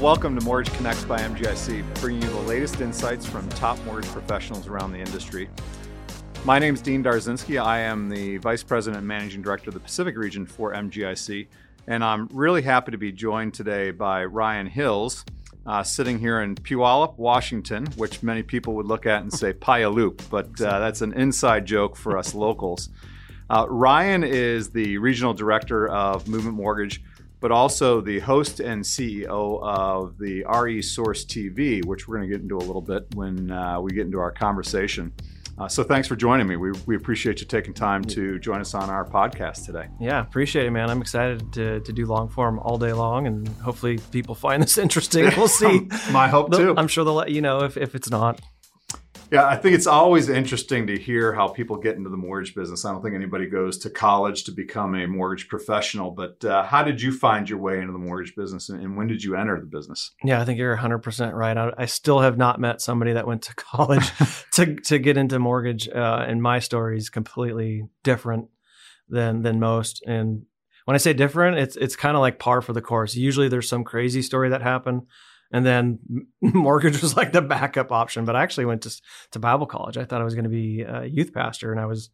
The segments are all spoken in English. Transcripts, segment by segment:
welcome to Mortgage Connects by MGIC, bringing you the latest insights from top mortgage professionals around the industry. My name is Dean Darzinski. I am the Vice President and Managing Director of the Pacific region for MGIC, and I'm really happy to be joined today by Ryan Hills, uh, sitting here in Puyallup, Washington, which many people would look at and say Puyallup, but uh, that's an inside joke for us locals. Uh, Ryan is the Regional Director of Movement Mortgage but also the host and CEO of the RE Source TV, which we're going to get into a little bit when uh, we get into our conversation. Uh, so thanks for joining me. We, we appreciate you taking time to join us on our podcast today. Yeah, appreciate it, man. I'm excited to, to do long form all day long, and hopefully people find this interesting. We'll see. My hope too. I'm sure they'll let you know if, if it's not. Yeah, I think it's always interesting to hear how people get into the mortgage business. I don't think anybody goes to college to become a mortgage professional, but uh, how did you find your way into the mortgage business and when did you enter the business? Yeah, I think you're 100% right. I, I still have not met somebody that went to college to, to get into mortgage. Uh, and my story is completely different than, than most. And when I say different, it's, it's kind of like par for the course. Usually there's some crazy story that happened and then mortgage was like the backup option. But I actually went to to Bible college. I thought I was going to be a youth pastor, and I was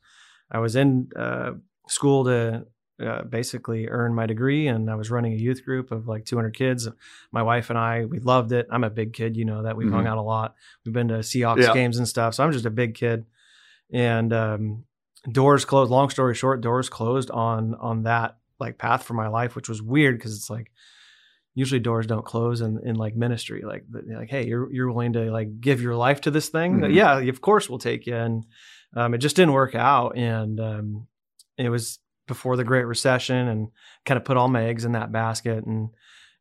I was in uh, school to uh, basically earn my degree, and I was running a youth group of like 200 kids. My wife and I, we loved it. I'm a big kid, you know that. We've mm-hmm. hung out a lot. We've been to Seahawks yeah. games and stuff. So I'm just a big kid, and um, doors closed. Long story short, doors closed on on that like path for my life, which was weird because it's like usually doors don't close in, in like ministry like like hey you're you're willing to like give your life to this thing mm-hmm. yeah of course we'll take you and um, it just didn't work out and um, it was before the great recession and kind of put all my eggs in that basket and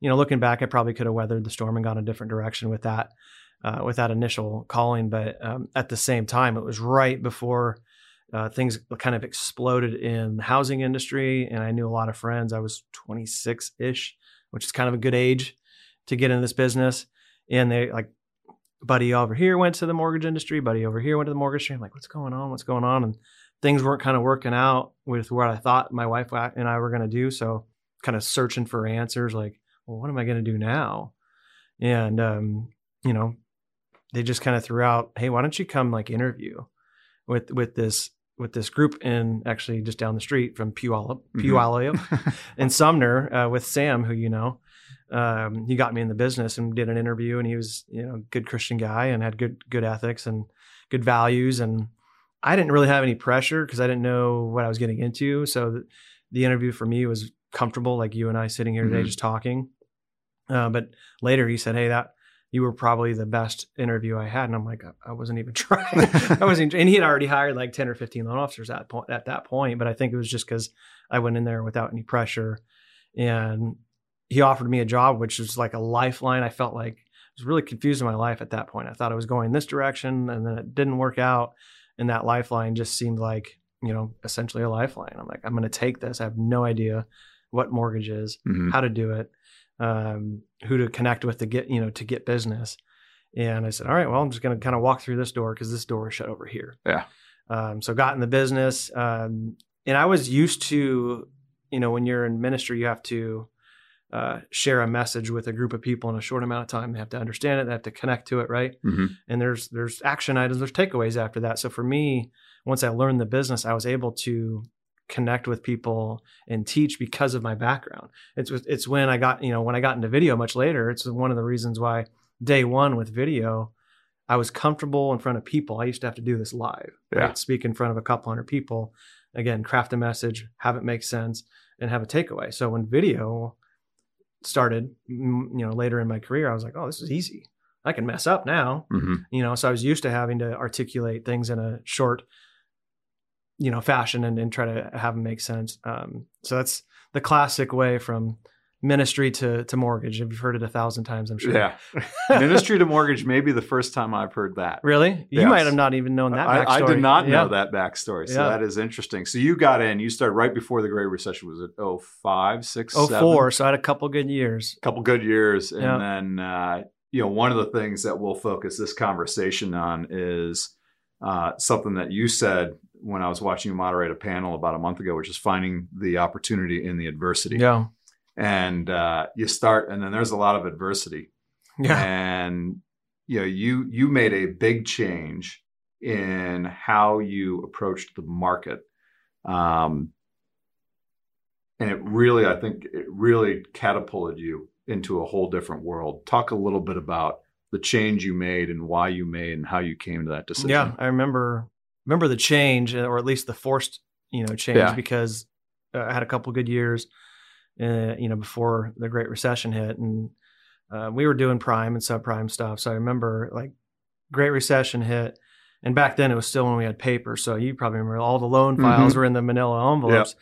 you know looking back i probably could have weathered the storm and gone a different direction with that uh, with that initial calling but um, at the same time it was right before uh, things kind of exploded in the housing industry and i knew a lot of friends i was 26 ish which is kind of a good age to get in this business. And they like, buddy over here went to the mortgage industry, buddy over here went to the mortgage industry. I'm like, what's going on? What's going on? And things weren't kind of working out with what I thought my wife and I were going to do. So kind of searching for answers like, well, what am I going to do now? And, um, you know, they just kind of threw out, Hey, why don't you come like interview with, with this with this group in actually just down the street from Puyallup, mm-hmm. Puyallup, mm-hmm. in Sumner uh, with Sam, who you know. Um, he got me in the business and did an interview, and he was you know good Christian guy and had good good ethics and good values. And I didn't really have any pressure because I didn't know what I was getting into. So the, the, interview for me was comfortable, like you and I sitting here today mm-hmm. just talking. Uh, but later he said, "Hey, that you were probably the best interview I had. And I'm like, I wasn't even trying. I wasn't, and he had already hired like 10 or 15 loan officers at point, at that point. But I think it was just because I went in there without any pressure and he offered me a job, which was like a lifeline. I felt like I was really confused in my life at that point. I thought I was going this direction and then it didn't work out. And that lifeline just seemed like, you know, essentially a lifeline. I'm like, I'm going to take this. I have no idea what mortgage is, mm-hmm. how to do it um, who to connect with to get you know to get business. And I said, all right, well, I'm just going to kind of walk through this door because this door is shut over here. Yeah. Um, so got in the business, um, and I was used to, you know, when you're in ministry, you have to uh, share a message with a group of people in a short amount of time. They have to understand it. They have to connect to it, right? Mm-hmm. And there's there's action items, there's takeaways after that. So for me, once I learned the business, I was able to connect with people and teach because of my background. It's it's when I got you know when I got into video much later. It's one of the reasons why day one with video, I was comfortable in front of people. I used to have to do this live, yeah. right? speak in front of a couple hundred people. Again, craft a message, have it make sense, and have a takeaway. So when video started, you know, later in my career, I was like, oh, this is easy. I can mess up now, mm-hmm. you know. So I was used to having to articulate things in a short you know fashion and, and try to have them make sense. Um, so that's the classic way from ministry to to mortgage. If you've heard it a thousand times i'm sure. Yeah. Ministry to mortgage may be the first time i've heard that. Really? You might have not even known that I, I, did not know that backstory so yeah. that is interesting. So you got in you started right before the great recession. Was it 05 6 04 so i had a couple good years. A couple good years and yeah. then uh, you know one of the things that we'll focus this conversation on is uh, something that you said when I was watching you moderate a panel about a month ago, which is finding the opportunity in the adversity. Yeah. And uh, you start, and then there's a lot of adversity. Yeah. And you know, you you made a big change in how you approached the market. Um, and it really, I think, it really catapulted you into a whole different world. Talk a little bit about the change you made and why you made and how you came to that decision. Yeah, I remember remember the change, or at least the forced, you know, change Yeah. because uh, I had a couple good years, uh, you know, before the Great Recession hit, and uh, we were doing prime and subprime stuff. So I remember like Great Recession hit, and back then it was still when we had paper. So you probably remember all the loan files Mhm. were in the Manila envelopes.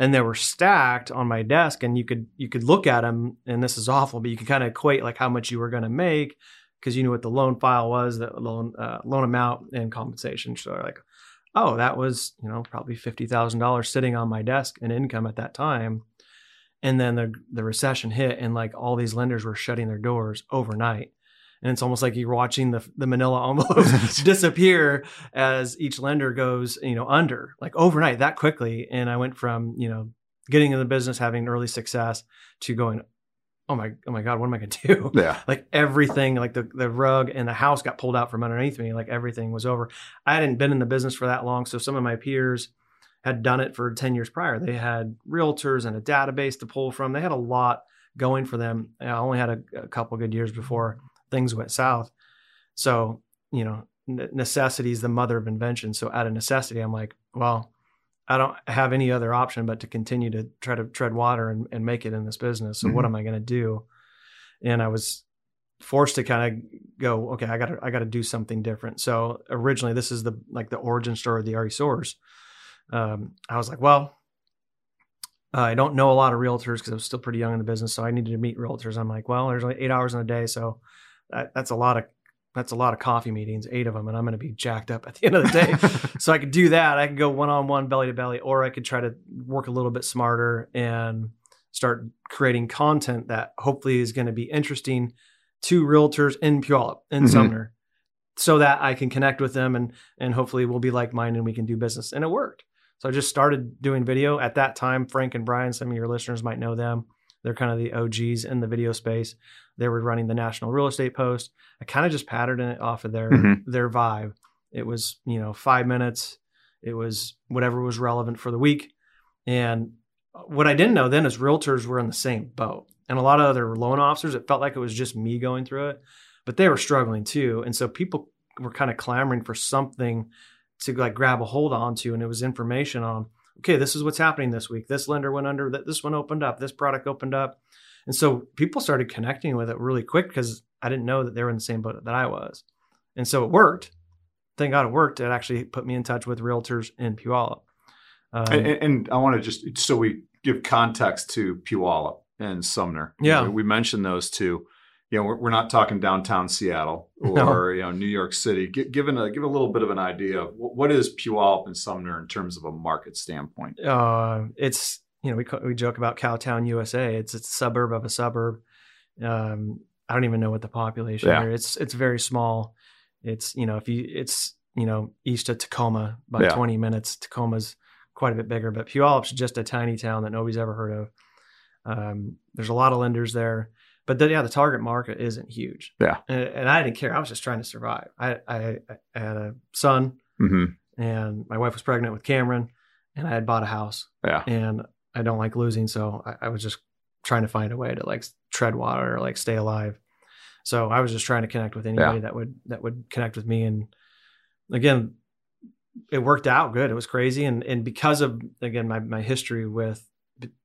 And they were stacked on my desk, and you could you could look at them, and this is awful, but you could kind of equate like how much you were going to make because you knew what the loan file was, the loan uh, loan amount and compensation. So like, oh, that was you know probably fifty thousand dollars sitting on my desk in income at that time, and then the the recession hit, and like all these lenders were shutting their doors overnight, and it's almost like you're watching the the Manila envelopes disappear as each lender goes you know under like overnight that quickly, and I went from you know getting in the business having early success to going. Oh my! Oh my God! What am I going to do? Yeah. like everything like the, the rug and the house got pulled out from underneath me like everything was over i hadn't been in the business for that long so some of my peers had done it for 10 years prior they had realtors and a database to pull from they had a lot going for them i only had a, a couple good years before things went south so you know necessity is the mother of invention so out of necessity i'm like well i don't have any other option but to continue to try to tread water and, and make it in this business. So what Mhm. am i going to do? And i was forced to kind of go okay i gotta i gotta do something different. So originally this is the like the origin story of the RE source um, i was like well i don't know a lot of realtors because i was still pretty young in the business so i needed to meet realtors. I'm like well there's only eight hours in a day so that, that's a lot of that's a lot of coffee meetings eight of them and i'm going to be jacked up at the end of the day so I could do that. I could go one on one, belly to belly, or I could try to work a little bit smarter and start creating content that hopefully is going to be interesting to realtors in Puyallup in Mhm. Sumner, so that I can connect with them and and hopefully we'll be like minded and we can do business. And it worked. So I just started doing video at that time. Frank and Brian, some of your listeners might know them. They're kind of the OGs in the video space. They were running the National Real Estate Post. I kind of just patterned it off of their Mhm. their vibe. It was, you know, five minutes. It was whatever was relevant for the week. And what I didn't know then is realtors were in the same boat. And a lot of other loan officers, it felt like it was just me going through it, but they were struggling too. And so people were kind of clamoring for something to like grab a hold onto. And it was information on, okay, this is what's happening this week. This lender went under, that this one opened up, this product opened up. And so people started connecting with it really quick because I didn't know that they were in the same boat that I was. And so it worked. Thank God it worked. It actually put me in touch with realtors in Puyallup. Um, and, and- I want to just so we give context to Puyallup and Sumner. Yeah. we, we mentioned those two. You know, we're, we're not talking downtown Seattle or No. you know New York City. Gi- given a give a little bit of an idea of wh- what is Puyallup and Sumner in terms of a market standpoint. uh, it's you know we we joke about Cowtown, USA. It's it's a suburb of a suburb. Um, I don't even know what the population Yeah. It's it's very small. It's you know if you it's you know east of Tacoma by Yeah. 20 minutes. Tacoma's quite a bit bigger, but Puyallup's just a tiny town that nobody's ever heard of. Um, there's a lot of lenders there, but the, yeah, the target market isn't huge. Yeah. and, and I didn't care. I was just trying to survive. I I, I had a son, Mm-hmm. and my wife was pregnant with Cameron, and I had bought a house Yeah, and I don't like losing, so I, I was just trying to find a way to like tread water or like stay alive. So I was just trying to connect with anybody that would that would connect with me, and again, it worked out good. It was crazy, and and because of again my my history with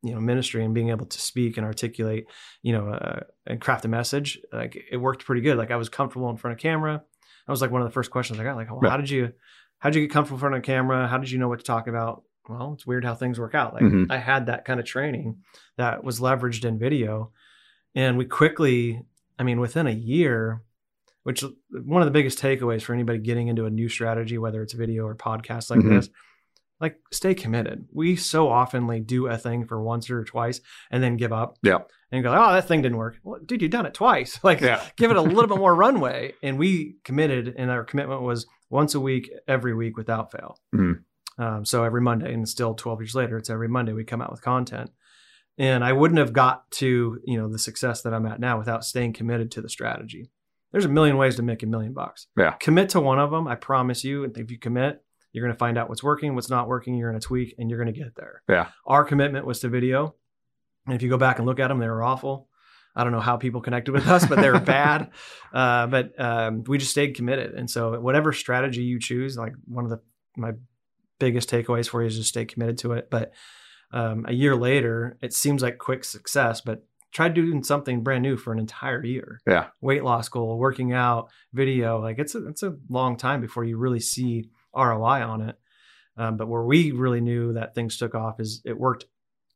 you know ministry and being able to speak and articulate, you know, uh, and craft a message, like it worked pretty good. Like I was comfortable in front of camera. That was like one of the first questions I got. Like, well, Yeah. how did you how did you get comfortable in front of camera? How did you know what to talk about? Well, it's weird how things work out. Like Mhm. I had that kind of training that was leveraged in video, and we quickly, I mean, within a year, which one of the biggest takeaways for anybody getting into a new strategy, whether it's video or podcast like Mhm. this, like stay committed. We so oftenly do a thing for once or twice and then give up. Yeah. And go, oh, that thing didn't work. Well, dude, you've done it twice. Like, yeah, give it a little bit more runway. And we committed, and our commitment was once a week, every week without fail. Mhm. Um, so every Monday, and still 12 years later, it's every Monday we come out with content. And I wouldn't have got to, you know, the success that I'm at now without staying committed to the strategy. There's a million ways to make a million bucks. Yeah. Commit to one of them. I promise you. If you commit, you're going to find out what's working, what's not working. You're going to tweak and you're going to get there. Yeah. Our commitment was to video. And if you go back and look at them, they were awful. I don't know how people connected with us, but they were bad. Uh, but um, we just stayed committed. And so, whatever strategy you choose, like one of the my biggest takeaways for you is just stay committed to it. But um, a year later, it seems like quick success, but try doing something brand new for an entire year. Yeah. Weight loss goal, working out, video, like it's a, it's a long time before you really see ROI on it. Um, but where we really knew that things took off is it worked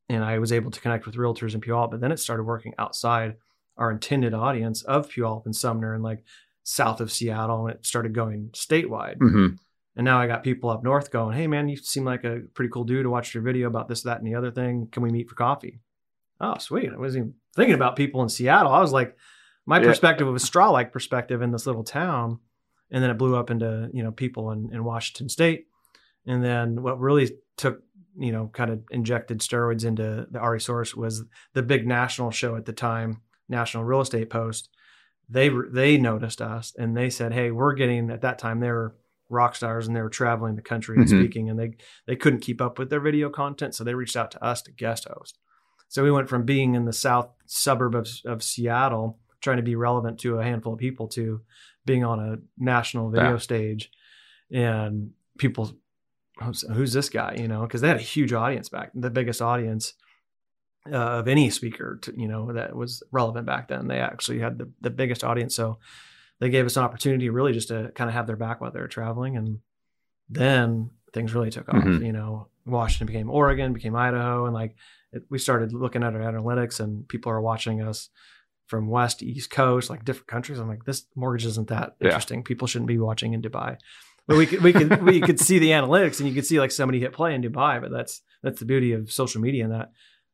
and I was able to connect with realtors in Puyallup, but then it started working outside our intended audience of Puyallup and Sumner and like south of Seattle and it started going statewide. Mm-hmm. And now I got people up north going, Hey man, you seem like a pretty cool dude to watch your video about this, that, and the other thing. Can we meet for coffee? Oh, sweet. I wasn't even thinking about people in Seattle. I was like, my Yeah. perspective was straw like perspective in this little town. And then it blew up into, you know, people in, in Washington state. And then what really took, you know, kind of injected steroids into the RE source was the big national show at the time, National Real Estate Post. They, they noticed us and they said, Hey, we're getting at that time, they were rock stars and they were traveling the country and Mhm. speaking and they, they couldn't keep up with their video content. So they reached out to us to guest host. So we went from being in the south suburb of, of Seattle, trying to be relevant to a handful of people, to being on a national video Yeah. stage, and people, who's, who's this guy? You know, because they had a huge audience back, the biggest audience uh, of any speaker, to, you know, that was relevant back then. They actually had the the biggest audience, so they gave us an opportunity really just to kind of have their back while they were traveling, and then things really took off. Mhm. You know, Washington became Oregon, became Idaho, and like it, we started looking at our analytics, and people are watching us from west to east coast, like different countries. I'm like, this mortgage isn't that Yeah. interesting. People shouldn't be watching in Dubai. But we could we could we could see the analytics, and you could see like somebody hit play in Dubai. But that's that's the beauty of social media, and that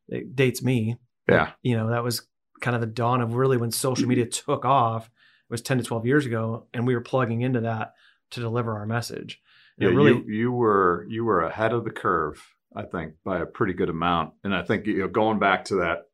it dates me. Yeah. You know, that was kind of the dawn of really when social media took off. Was 10 to 12 years ago, and we were plugging into that to deliver our message. And Yeah, really, you, you were you were ahead of the curve, I think, by a pretty good amount. And I think you know, going back to that,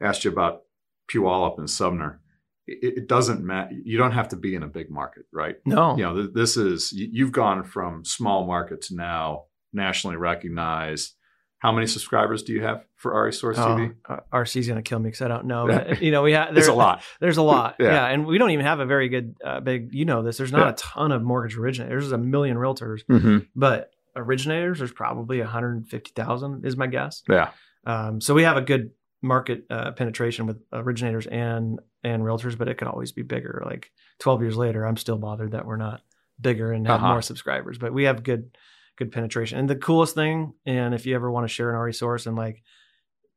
asked you about Puyallup and Sumner. It, it doesn't matter. You don't have to be in a big market, right? no, You know, this is you've gone from small market to now nationally recognized. How many subscribers do you have for RE Source TV? Oh, uh, RC's gonna kill me because I don't know. But, you know, we have It's a lot. There's a lot, Yeah. yeah. and we don't even have a very good uh, big. You know this. There's not Yeah. a ton of mortgage originators. There's a million realtors, Mm-hmm. but originators there's probably 150,000 is my guess. Yeah. Um, so we have a good market uh, penetration with originators and and realtors, but it could always be bigger. Like 12 years later, I'm still bothered that we're not bigger and have Uh-huh. more subscribers, but we have good good penetration. And the coolest thing, and if you ever want to share an RE source and like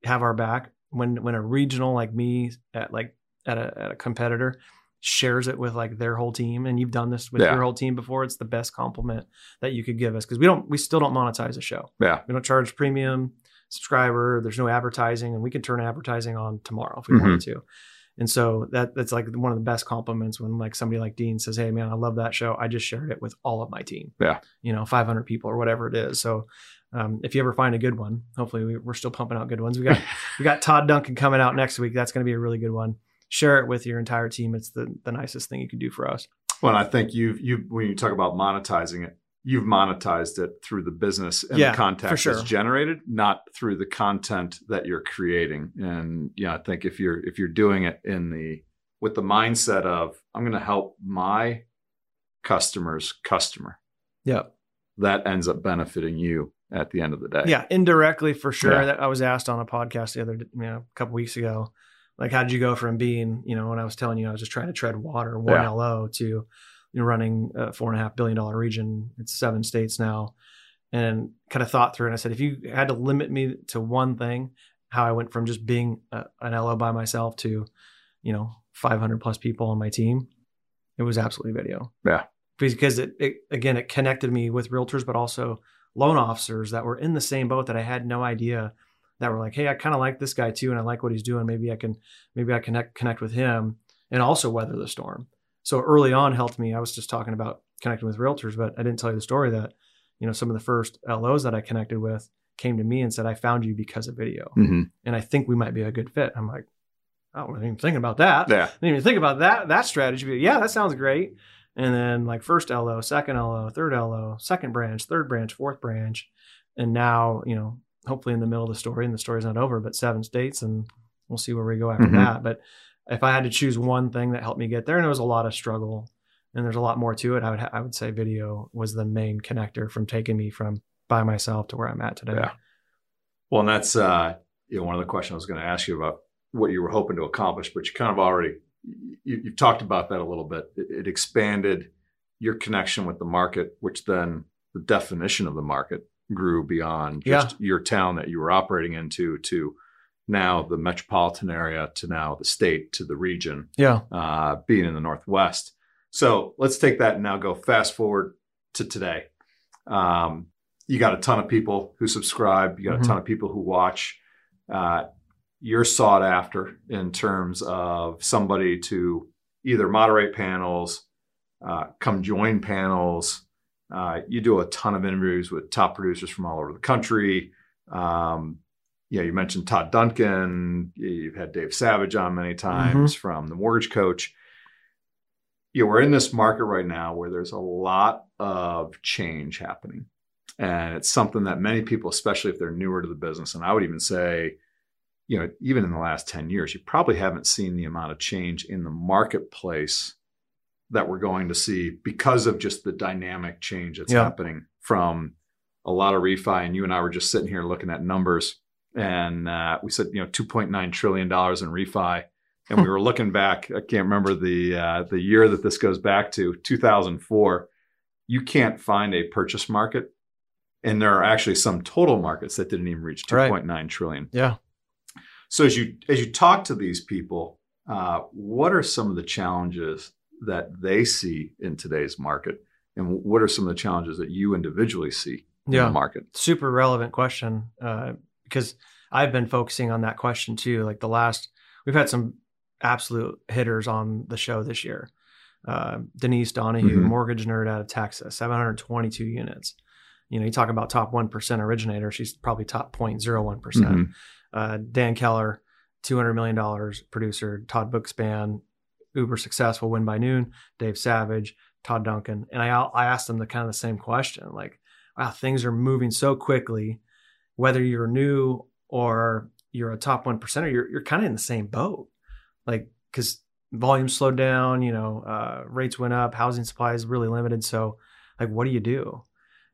have our back, when when a regional like me at like at a at a competitor shares it with like their whole team and you've done this with Yeah. your whole team before it's the best compliment that you could give us because we don't we still don't monetize the show Yeah. we don't charge premium subscriber. There's no advertising, and we can turn advertising on tomorrow if we Mhm. wanted to. And so that that's like one of the best compliments when like somebody like Dean says, "Hey man, I love that show. I just shared it with all of my team. Yeah. you know, 500 people or whatever it is. So um, if you ever find a good one, hopefully we, we're still pumping out good ones. We got we got Todd Duncan coming out next week. That's going to be a really good one. Share it with your entire team. It's the the nicest thing you can do for us. Well, I think you've you when you talk about monetizing it, you've monetized it through the business and Yeah, the contact sure. that's generated, not through the content that you're creating. And yeah, I think if you're if you're doing it in the with the mindset of I'm going to help my customer's customer, Yep. that ends up benefiting you at the end of the day. Yeah, indirectly for sure. Yeah. That I was asked on a podcast the other, you know, a couple weeks ago, like, how did you go from being, you know, when I was telling you I was just trying to tread water, one Yeah. LO, to you know, running a four and a half billion dollar region. It's seven states now, and kind of thought through. And I said, if you had to limit me to one thing, how I went from just being a, an LO by myself to, you know, 500 plus people on my team, it was absolutely video. Yeah. Because it, it again, it connected me with realtors, but also loan officers that were in the same boat that I had no idea that were like, hey, I kind of like this guy too, and I like what he's doing. Maybe I can, maybe I connect connect with him and also weather the storm. So early on helped me. I was just talking about connecting with realtors, but I didn't tell you the story that, you know, some of the first LOs that I connected with came to me and said, I found you because of video. Mhm. And I think we might be a good fit. I'm like, I wasn't even thinking about that. Yeah. I didn't even think about that that strategy. But yeah, that sounds great. And then like first LO, second LO, third LO, second branch, third branch, fourth branch. And now, you know, hopefully in the middle of the story, and the story's not over, but seven states, and we'll see where we go after Mhm. that. But if I had to choose one thing that helped me get there, and it was a lot of struggle, and there's a lot more to it, I would ha- I would say video was the main connector from taking me from by myself to where I'm at today. Yeah. Well, and that's uh, you know one of the questions I was going to ask you about what you were hoping to accomplish, but you kind of already you, you've talked about that a little bit. It, it expanded your connection with the market, which then the definition of the market grew beyond just your town that you were operating into to now the metropolitan area to now the state to the region Yeah. uh, being in the Northwest. So let's take that and now go fast forward to today. Um, you got a ton of people who subscribe. You got Mhm. a ton of people who watch. Uh, you're sought after in terms of somebody to either moderate panels, uh, come join panels. Uh, you do a ton of interviews with top producers from all over the country. Um, yeah, you mentioned Todd Duncan. You've had Dave Savage on many mm-hmm. times from the Mortgage Coach. Yeah, we're in this market right now where there's a lot of change happening. And it's something that many people, especially if they're newer to the business, and I would even say, you know, even in the last 10 years, you probably haven't seen the amount of change in the marketplace that we're going to see because of just the dynamic change that's Yeah. happening from a lot of refi. And you and I were just sitting here looking at numbers, and uh, we said, you know, 2.9 trillion dollars in refi, and we were looking back. I can't remember the uh, the year that this goes back to, 2004. You can't find a purchase market, and there are actually some total markets that didn't even reach Right. 2.9 trillion. Yeah. So as you as you talk to these people, uh, what are some of the challenges that they see in today's market, and what are some of the challenges that you individually see in the market? super relevant question uh, because I've been focusing on that question too. Like the last, we've had some absolute hitters on the show this year. Uh, Denise Donahue, Mhm. mortgage nerd out of Texas, 722 units. You know, you talk about top 1% originator, she's probably top 0.01%. percent Mhm. Uh, Dan Keller, $200 million producer, Todd Bookspan, uber successful, win by noon, Dave Savage, Todd Duncan. And I, I asked them the kind of the same question like, wow, things are moving so quickly. Whether you're new or you're a top one percenter, you're you're kind of in the same boat. Like because volume slowed down, you know, uh, rates went up, housing supply is really limited. So, like, what do you do?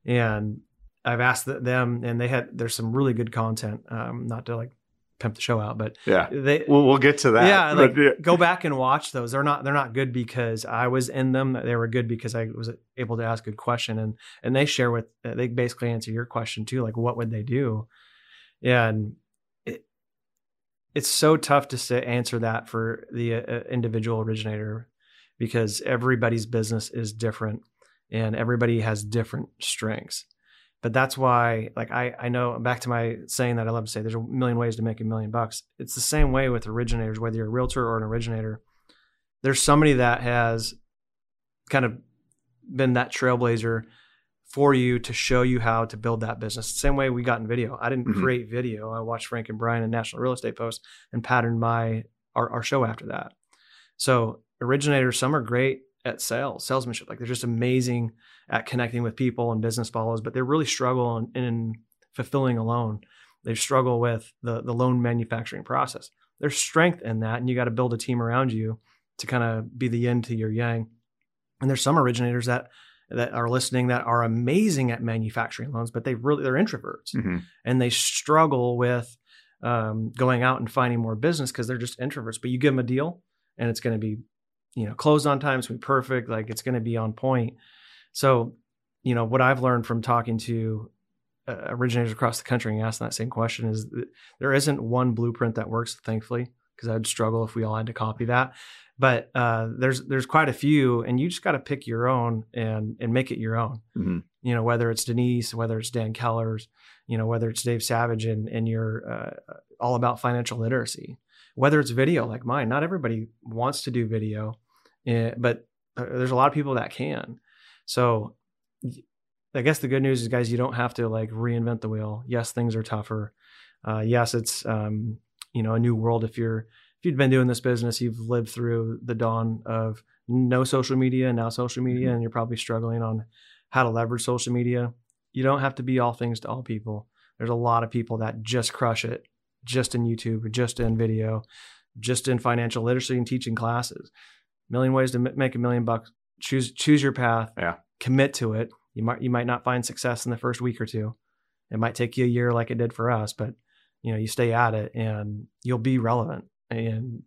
And I've asked them, and they had there's some really good content. Um, not to like pimp the show out, but Yeah, they we'll we'll get to that. yeah, but like, go back and watch those. They're not they're not good because I was in them. They were good because I was able to ask a good question and and they share with they basically answer your question too. Like what would they do? Yeah, And it, it's so tough to say answer that for the uh, individual originator because everybody's business is different and everybody has different strengths. But that's why, like I, I know back to my saying that I love to say, there's a million ways to make a million bucks. It's the same way with originators, whether you're a realtor or an originator. There's somebody that has kind of been that trailblazer for you to show you how to build that business. Same way we got in video. I didn't Mhm. create video. I watched Frank and Brian and National Real Estate Post and patterned my our, our show after that. So originators, some are great at sales, salesmanship. Like they're just amazing at connecting with people and business follows, but they really struggle in, in fulfilling a loan. They struggle with the the loan manufacturing process. There's strength in that, and you got to build a team around you to kind of be the yin to your yang. And there's some originators that that are listening that are amazing at manufacturing loans, but they really they're introverts Mhm. and they struggle with um, going out and finding more business because they're just introverts. But you give them a deal, and it's going to be, you know, closed on time. To be perfect. Like it's going to be on point. So, you know, what I've learned from talking to uh, originators across the country and asking that same question is that there isn't one blueprint that works. Thankfully, because I'd struggle if we all had to copy that. But uh, there's there's quite a few, and you just got to pick your own and and make it your own Mhm. you know, whether it's Denise, whether it's Dan Keller's, you know, whether it's Dave Savage and, and you're uh, all about financial literacy, whether it's video like mine, not everybody wants to do video, eh, but uh, there's a lot of people that can. So I guess the good news is, guys, you don't have to like reinvent the wheel. Yes, things are tougher. Uh, yes, it's um, you know a new world. If you're if you've been doing this business, you've lived through the dawn of no social media and now social media, mm-hmm. and you're probably struggling on how to leverage social media. You don't have to be all things to all people. There's a lot of people that just crush it, just in YouTube, just in video, just in financial literacy and teaching classes. Million ways to make a million bucks. Choose choose your path. Yeah. Commit to it. You might you might not find success in the first week or two. It might take you a year like it did for us, but you know, you stay at it and you'll be relevant and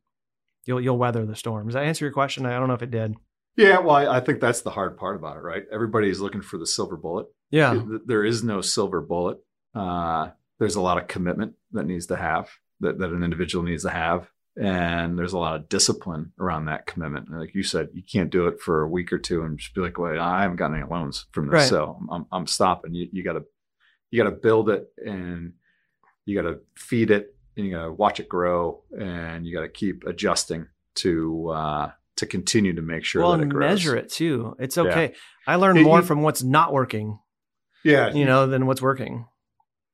you'll you'll weather the storm. Does that answer your question? I don't know if it did. Yeah, well, I, I think that's the hard part about it, right? Everybody's looking for the silver bullet. Yeah, there is no silver bullet. Uh, there's a lot of commitment that needs to have that, that an individual needs to have and there's a lot of discipline around that commitment. like you said, you can't do it for a week or two and just be like, "Wait, I haven't gotten any loans from this, right. so I'm, I'm stopping." You, you gotta you gotta build it and you gotta feed it and you gotta watch it grow and you gotta keep adjusting to uh, to continue to make sure well, that it grows. measure it too. It's okay. Yeah. I learned it, more you, from what's not working. Yeah, you know, than what's working.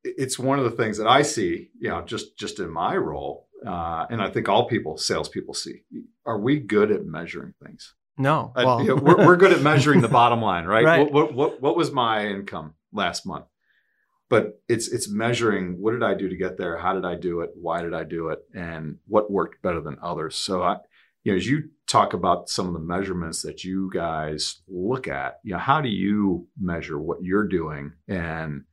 It's one of the things that I see, you know, just just in my role uh, and I think all people, salespeople, see. Are we good at measuring things? No. Uh, well. you know, we're, we're, good at measuring the bottom line, right? right. What, what, what, what was my income last month? But it's it's measuring what did I do to get there? How did I do it? Why did I do it? And what worked better than others? So I, you know, as you talk about some of the measurements that you guys look at, you know, how do you measure what you're doing and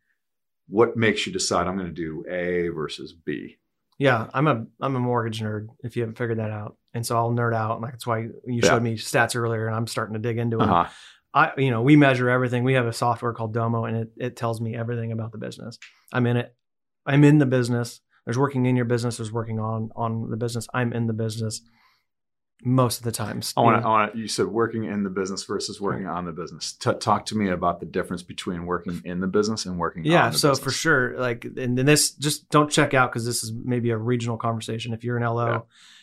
what makes you decide I'm going to do A versus B? Yeah, I'm a I'm a mortgage nerd. If you haven't figured that out, and so I'll nerd out. Like that's why you yeah. showed me stats earlier, and I'm starting to dig into it. Uh-huh. I you know we measure everything. We have a software called Domo, and it it tells me everything about the business. I'm in it. I'm in the business. There's working in your business. There's working on on the business. I'm in the business most of the times. I want to. I want You said working in the business versus working on the business. T- talk to me about the difference between working in the business and working. Yeah, so business. for sure. Like, and then this just don't check out because this is maybe a regional conversation. If you're an LO yeah.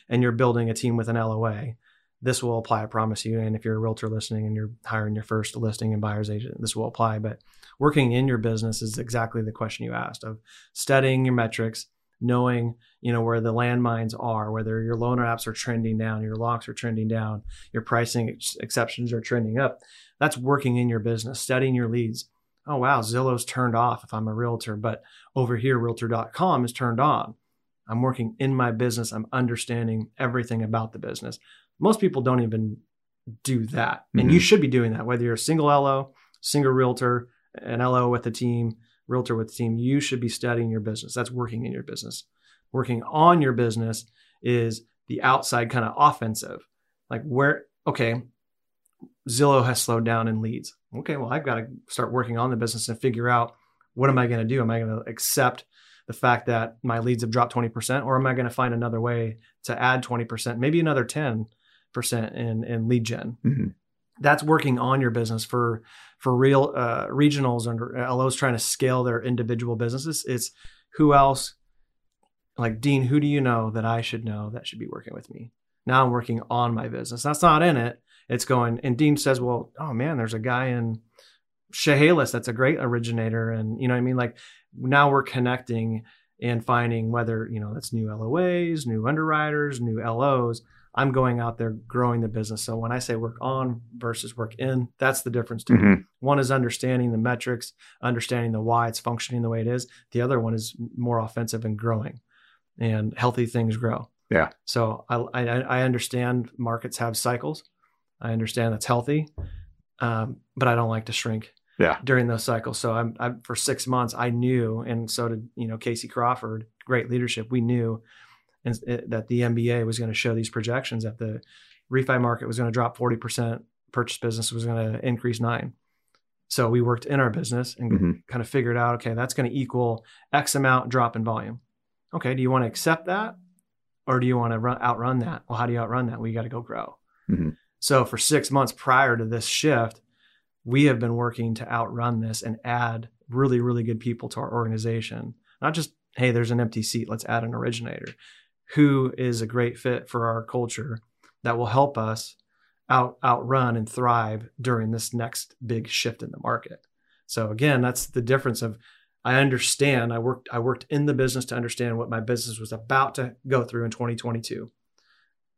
and you're building a team with an LOA, this will apply. I promise you. And if you're a realtor listening and you're hiring your first listing and buyer's agent, this will apply. But working in your business is exactly the question you asked of studying your metrics knowing you know where the landmines are whether your loaner apps are trending down your locks are trending down your pricing ex- exceptions are trending up that's working in your business studying your leads. Oh wow zillow's turned off if i'm a realtor but over here realtor.com is turned on. I'm working in my business. I'm understanding everything about the business. Most people don't even do that. And mm-hmm. you should be doing that whether you're a single lo single realtor an lo with a team realtor with the team, you should be studying your business. That's working in your business. Working on your business is the outside kind of offensive. Like where, okay, Zillow has slowed down in leads. Okay, well, I've got to start working on the business and figure out what am I going to do? Am I going to accept the fact that my leads have dropped 20%, or am I going to find another way to add 20%, maybe another 10% in, in lead general mm-hmm. That's working on your business for for real uh, regionals and LOs trying to scale their individual businesses. It's who else, like Dean, who do you know that I should know that should be working with me? Now I'm working on my business. That's not in it. It's going, and Dean says, well, oh man, there's a guy in Chehalis that's a great originator. And you know what I mean? Like now we're connecting and finding whether, you know, that's new LOAs, new underwriters, new LOs I'm going out there growing the business. So when I say work on versus work in, that's the difference too. Mm-hmm. One is understanding the metrics, understanding the why it's functioning the way it is. The other one is more offensive and growing, and healthy things grow. Yeah. So I I, I understand markets have cycles. I understand that's healthy, um, but I don't like to shrink. Yeah. During those cycles, so I'm, I'm for six months I knew, and so did you know Casey Crawford. Great leadership. We knew and it, that the MBA was going to show these projections that the refi market was going to drop 40%, purchase business was going to increase nine. So we worked in our business and mm-hmm. kind of figured out, okay, that's going to equal X amount drop in volume. Okay, do you want to accept that or do you want to run, outrun that? Well, how do you outrun that? Well, you got to go grow. Mm-hmm. So for six months prior to this shift, we have been working to outrun this and add really, really good people to our organization. Not just, hey, there's an empty seat, let's add an originator who is a great fit for our culture that will help us out outrun and thrive during this next big shift in the market. So again, that's the difference of I understand. I worked I worked in the business to understand what my business was about to go through in 2022.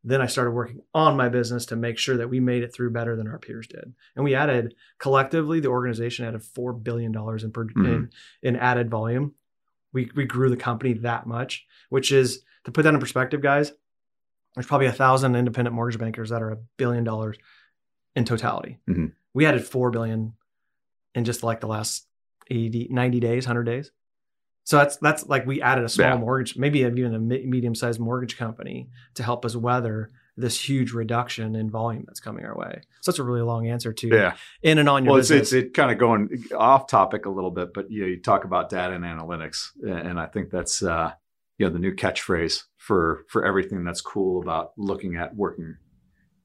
Then I started working on my business to make sure that we made it through better than our peers did. And we added collectively, the organization added four billion dollars in, mm-hmm. in in added volume. We we grew the company that much, which is to put that in perspective, guys. There's probably a thousand independent mortgage bankers that are a billion dollars in totality. Mm-hmm. We added four billion in just like the last 80, 90 days, 100 days. So that's that's like we added a small yeah. mortgage, maybe even a medium sized mortgage company to help us weather this huge reduction in volume that's coming our way. So that's a really long answer to yeah. in and on your well, business. It's, it's it kind of going off topic a little bit, but you know, you talk about data and analytics, and I think that's uh, you know the new catchphrase for for everything that's cool about looking at working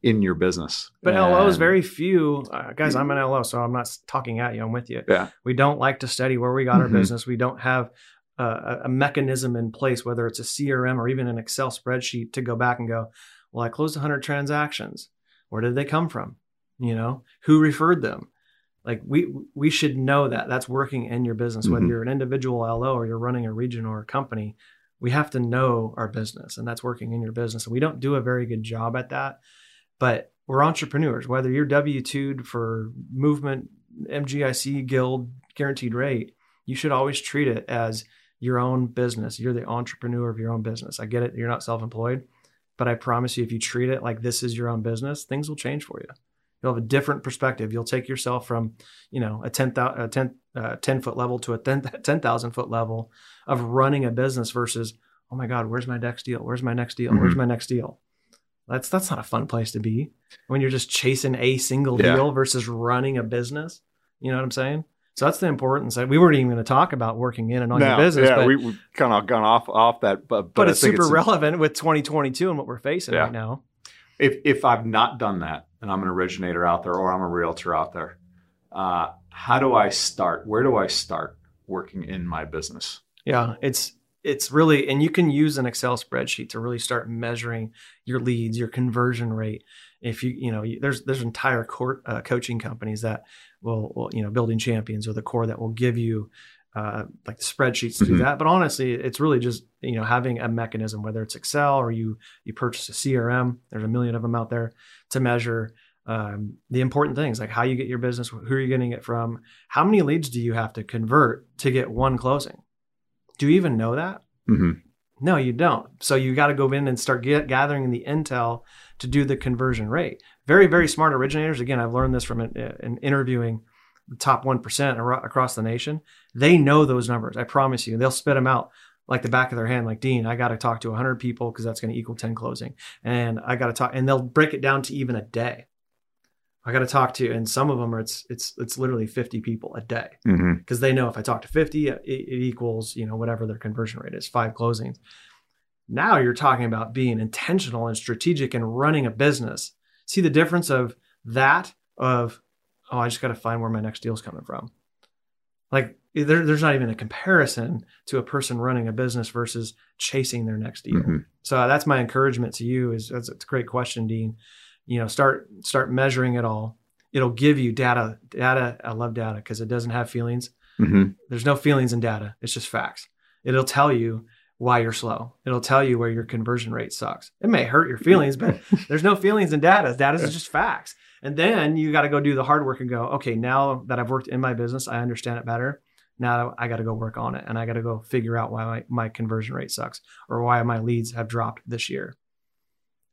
in your business. But and, LOs, very few uh, guys. I'm an LO, so I'm not talking at you. I'm with you. Yeah. We don't like to study where we got mm-hmm. our business. We don't have uh, a mechanism in place, whether it's a CRM or even an Excel spreadsheet, to go back and go, well, I closed 100 transactions. Where did they come from? You know, who referred them? Like we we should know that that's working in your business, mm-hmm. whether you're an individual LO or you're running a region or a company. We have to know our business, and that's working in your business. And we don't do a very good job at that but we're entrepreneurs, whether you're W 2'd for movement, MGIC, guild, guaranteed rate, you should always treat it as your own business. You're the entrepreneur of your own business. I get it, you're not self employed, but I promise you, if you treat it like this is your own business, things will change for you. You'll have a different perspective. You'll take yourself from, you know, a 10, a 10, uh, 10 foot level to a 10,000 10, foot level of running a business versus, oh my God, where's my next deal? Where's my next deal? Mm-hmm. Where's my next deal? That's that's not a fun place to be when you're just chasing a single yeah. deal versus running a business. You know what I'm saying? So that's the importance. That we weren't even going to talk about working in and on no, your business. Yeah, but, we, have kind of gone off off that, but but, but it's super it's, relevant with 2022 and what we're facing yeah. right now. If if I've not done that and I'm an originator out there or I'm a realtor out there, uh, how do I start? Where do I start working in my business? Yeah, it's it's really and you can use an excel spreadsheet to really start measuring your leads your conversion rate if you you know there's there's entire core, uh, coaching companies that will, will, you know building champions or the core that will give you uh, like the spreadsheets to mm-hmm. do that but honestly it's really just you know having a mechanism whether it's excel or you you purchase a crm there's a million of them out there to measure um, the important things like how you get your business who are you getting it from how many leads do you have to convert to get one closing do you even know that? Mm-hmm. No, you don't. So you got to go in and start get, gathering the intel to do the conversion rate. Very, very smart originators. Again, I've learned this from an, uh, an interviewing the top 1% across the nation. They know those numbers. I promise you. They'll spit them out like the back of their hand, like Dean, I got to talk to 100 people because that's going to equal 10 closing. And I got to talk, and they'll break it down to even a day. I got to talk to, and some of them are it's it's it's literally 50 people a day because mm-hmm. they know if I talk to 50, it, it, equals you know whatever their conversion rate is, five closings. Now you're talking about being intentional and strategic and running a business. See the difference of that of oh I just got to find where my next deal is coming from. Like there, there's not even a comparison to a person running a business versus chasing their next deal. Mm-hmm. So that's my encouragement to you. Is that's a great question, Dean you know start start measuring it all. It'll give you data data i love data because it doesn't have feelings. Mm-hmm. there's no feelings in data. It's just facts. It'll tell you why you're slow. It'll tell you where your conversion rate sucks. It may hurt your feelings but there's no feelings in data. Data is just facts. And then you got to go do the hard work and go okay now that i've worked in my business i understand it better. Now i got to go work on it and i got to go figure out why my, my conversion rate sucks or why my leads have dropped this year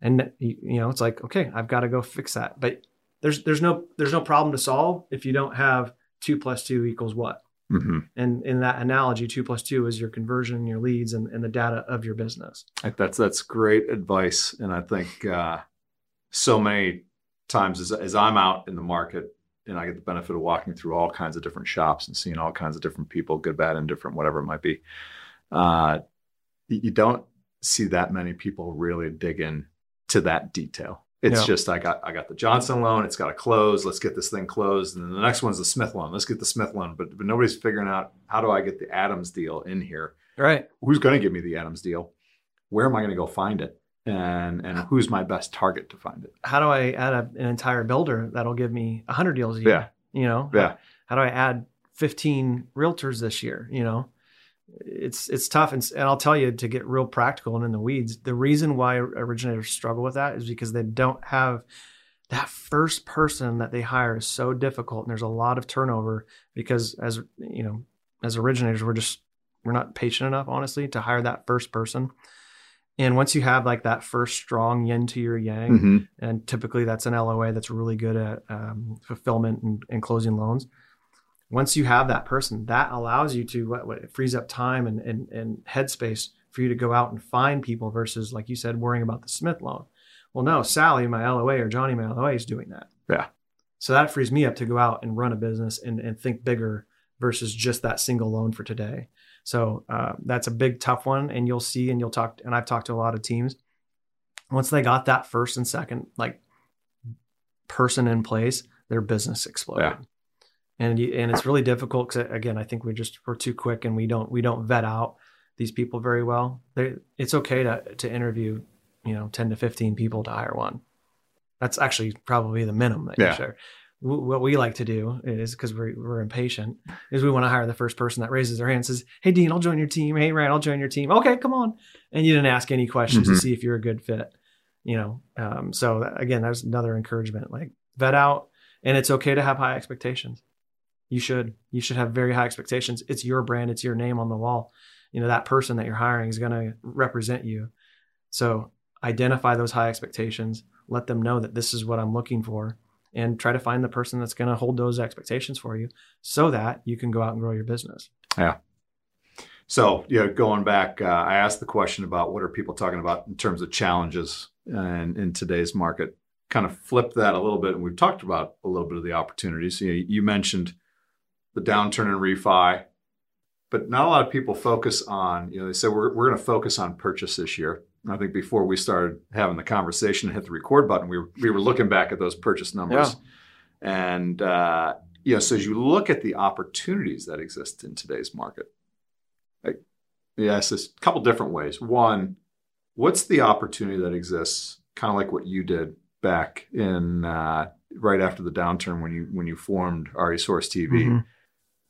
and you know it's like okay i've got to go fix that. But there's there's no there's no problem to solve if you don't have two plus two equals what? Mm-hmm. and in that analogy two plus two is your conversion your leads and, and the data of your business. That's that's great advice. And i think uh, so many times as, as i'm out in the market and i get the benefit of walking through all kinds of different shops and seeing all kinds of different people good bad and different whatever it might be uh, you don't see that many people really dig in to that detail. It's yeah. just I got I got the Johnson loan. It's got to close. Let's get this thing closed. And then the next one's the Smith loan. Let's get the Smith loan. But but nobody's figuring out how do I get the Adams deal in here. Right. Who's going to give me the Adams deal? Where am I going to go find it? And and who's my best target to find it? How do I add a, an entire builder that'll give me hundred deals a year? Yeah. You know. Yeah. How, how do I add 15 realtors this year, you know. It's it's tough and, and I'll tell you to get real practical and in the weeds. The reason why originators struggle with that is because they don't have that first person that they hire is so difficult and there's a lot of turnover because as you know as originators we're just we're not patient enough honestly to hire that first person and once you have like that first strong yin to your yang mm-hmm. and typically that's an loa that's really good at um, fulfillment and, and, closing loans once you have that person that allows you to what, what it frees up time and, and, and headspace for you to go out and find people versus like you said worrying about the smith loan well, no, Sally, my LOA, or Johnny, my LOA, is doing that. Yeah. So that frees me up to go out and run a business and, and think bigger versus just that single loan for today. So uh, that's a big tough one. And you'll see, and you'll talk, and I've talked to a lot of teams. Once they got that first and second, like person in place, their business exploded. Yeah. And you, and it's really difficult because again, I think we just we're too quick and we don't we don't vet out these people very well. They, it's okay to to interview you know 10 to 15 people to hire one. That's actually probably the minimum that yeah. you share what we like to do is because we're, we're impatient is we want to hire the first person that raises their hand and says hey dean i'll join your team. Hey ryan i'll join your team. Okay come on. And you didn't ask any questions mm-hmm. to see if you're a good fit you know? Um, so again that's another encouragement like vet out and it's okay to have high expectations you should you should have very high expectations it's your brand it's your name on the wall you know that person that you're hiring is going to represent you so identify those high expectations, let them know that this is what I'm looking for, and try to find the person that's going to hold those expectations for you so that you can go out and grow your business. Yeah. So, you know, going back, uh, I asked the question about what are people talking about in terms of challenges and in today's market. Kind of flip that a little bit, and we've talked about a little bit of the opportunities. You, know, you mentioned the downturn in refi, but not a lot of people focus on. You know, they said we're we're going to focus on purchase this year. I think before we started having the conversation and hit the record button, we were, we were looking back at those purchase numbers. Yeah. And, uh, you know, so as you look at the opportunities that exist in today's market, like, yes, there's a couple different ways. One, what's the opportunity that exists, kind of like what you did back in uh, right after the downturn when you when you formed RE Source TV? Mm-hmm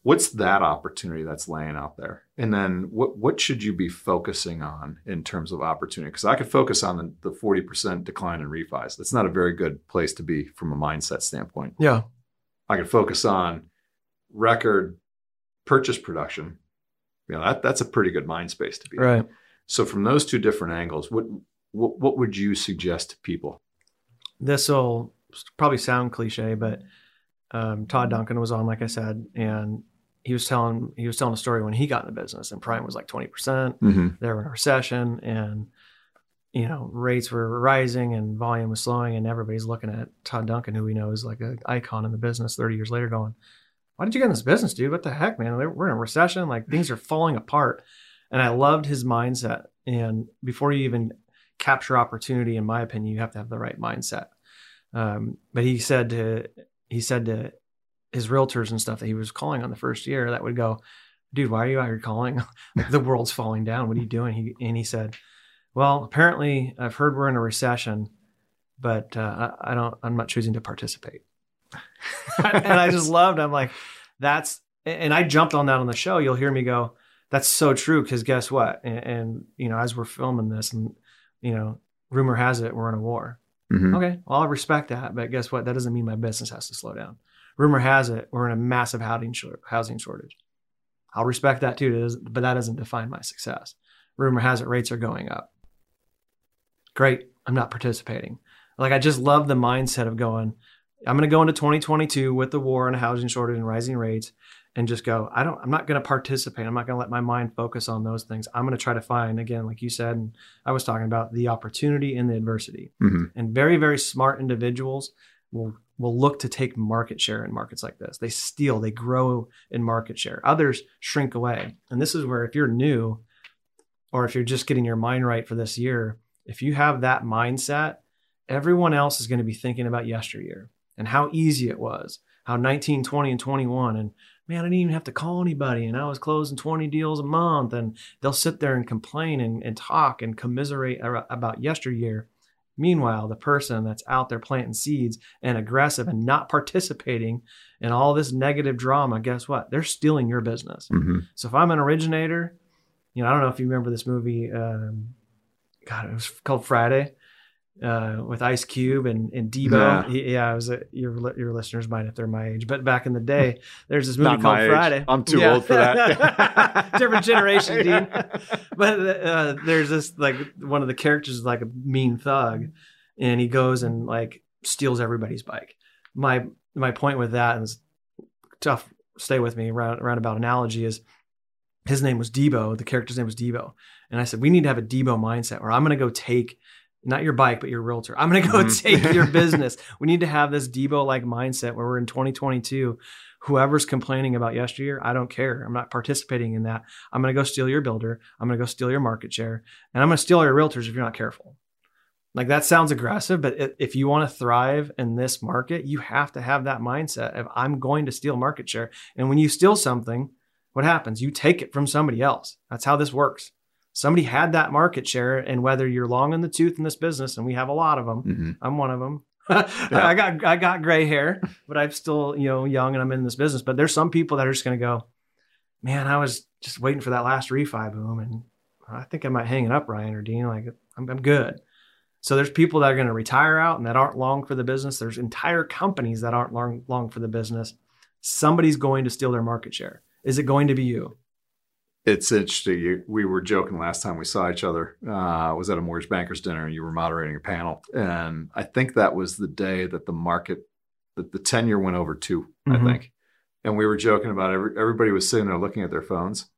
what's that opportunity that's laying out there? And then what what should you be focusing on in terms of opportunity? Because i could focus on the, the 40% decline in refis. That's not a very good place to be from a mindset standpoint. Yeah. I could focus on record purchase production. You know that, that's a pretty good mind space to be right. In. so from those two different angles what, what what would you suggest to people? This will probably sound cliche but um, Todd Duncan was on, like I said, and he was telling he was telling a story when he got in the business and prime was like 20%. Mm-hmm. they were in a recession and you know rates were rising and volume was slowing and everybody's looking at todd duncan who we know is like an icon in the business 30 years later going why did you get in this business dude? What the heck man? We're in a recession. Like things are falling apart. And i loved his mindset. And before you even capture opportunity in my opinion you have to have the right mindset. Um, but he said to he said to his realtors and stuff that he was calling on the first year that would go, dude, why are you out here calling? the world's falling down. What are you doing? He, and he said, well, apparently I've heard we're in a recession, but uh, I, I don't, I'm not choosing to participate. and I just loved, I'm like, that's, and I jumped on that on the show. You'll hear me go, that's so true. Cause guess what? And, and you know, as we're filming this and, you know, rumor has it we're in a war. Mm-hmm. Okay. Well, I respect that, but guess what? That doesn't mean my business has to slow down rumor has it we're in a massive housing housing shortage. I'll respect that too, but that doesn't define my success. Rumor has it rates are going up. Great, I'm not participating. Like I just love the mindset of going. I'm going to go into 2022 with the war and a housing shortage and rising rates, and just go. I don't. I'm not going to participate. I'm not going to let my mind focus on those things. I'm going to try to find again, like you said, and I was talking about the opportunity in the adversity. Mm-hmm. And very, very smart individuals will will look to take market share in markets like this. They steal, they grow in market share. Others shrink away. And this is where if you're new or if you're just getting your mind right for this year, if you have that mindset, everyone else is going to be thinking about yesteryear and how easy it was, how 19, 20, and 21 and man, I didn't even have to call anybody. And I was closing 20 deals a month. And they'll sit there and complain and, and talk and commiserate about yesteryear Meanwhile, the person that's out there planting seeds and aggressive and not participating in all this negative drama, guess what? They're stealing your business. Mm-hmm. So if I'm an originator, you know, I don't know if you remember this movie. Um, God, it was called Friday uh, with Ice Cube and, and Debo. Yeah. He- yeah, it was a, your your listeners might if they're my age, but back in the day, there's this movie Not called my age. Friday. I'm too Yeah. old for that. Different generation, Dean. But uh, there's this like one of the characters is like a mean thug, and he goes and like steals everybody's bike. My my point with that is tough. Stay with me. Round roundabout analogy is his name was Debo. The character's name was Debo, and I said we need to have a Debo mindset where I'm going to go take not your bike but your realtor. I'm going to go Mhm. take your business. We need to have this Debo like mindset where we're in 2022. Whoever's complaining about yesteryear, I don't care. I'm not participating in that. I'm going to go steal your builder. I'm going to go steal your market share, and I'm going to steal your realtors if you're not careful. Like that sounds aggressive, but if you want to thrive in this market, you have to have that mindset of I'm going to steal market share. And when you steal something, what happens? You take it from somebody else. That's how this works. Somebody had that market share, and whether you're long in the tooth in this business, and we have a lot of them, Mhm. I'm one of them. I got I got gray hair, but I'm still you know young and I'm in this business. But there's some people that are just going to go, man, I was just waiting for that last refi boom, and I think I might hang it up, Ryan or Dean. Like I'm, I'm good. So there's people that are going to retire out and that aren't long for the business. There's entire companies that aren't long long for the business. Somebody's going to steal their market share. Is it going to be you? It's interesting. You, we were joking last time we saw each other. Uh, I was at a mortgage bankers dinner, and you were moderating a panel, and I think that was the day that the market, that the ten year went over 2 Mhm. I think, and we were joking about every, everybody was sitting there looking at their phones,